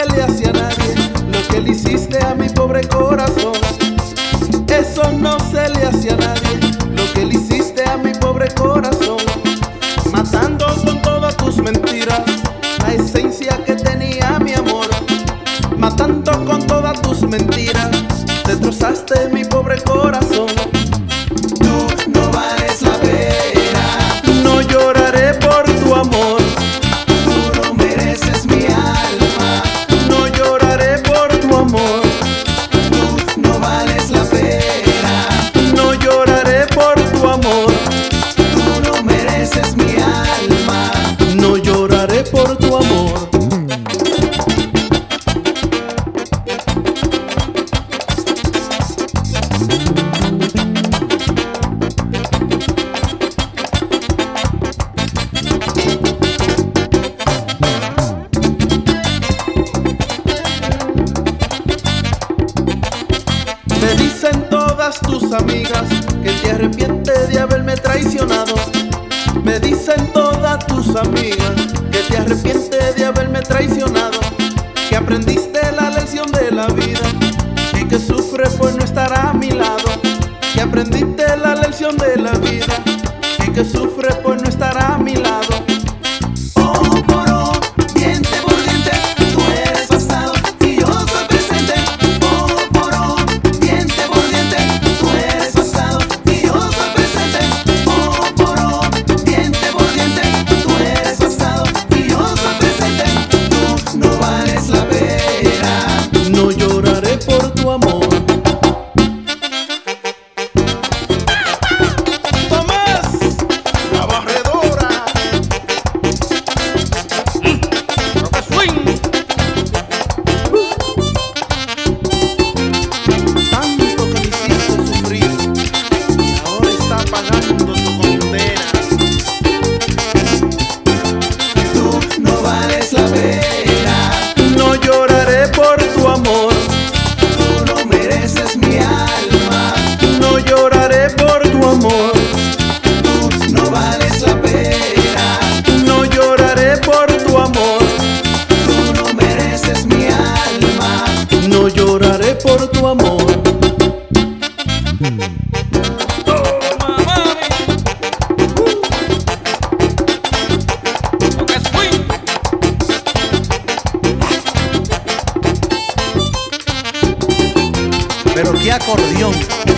No se le hace a nadie lo que le hiciste a mi pobre corazón. Eso no se le hacía a nadie lo que le hiciste a mi pobre corazón. que te arrepientes de haberme traicionado, que aprendiste la lección de la vida y que sufres por no estar a mi lado, que aprendiste la lección de la vida y que sufres acordeón.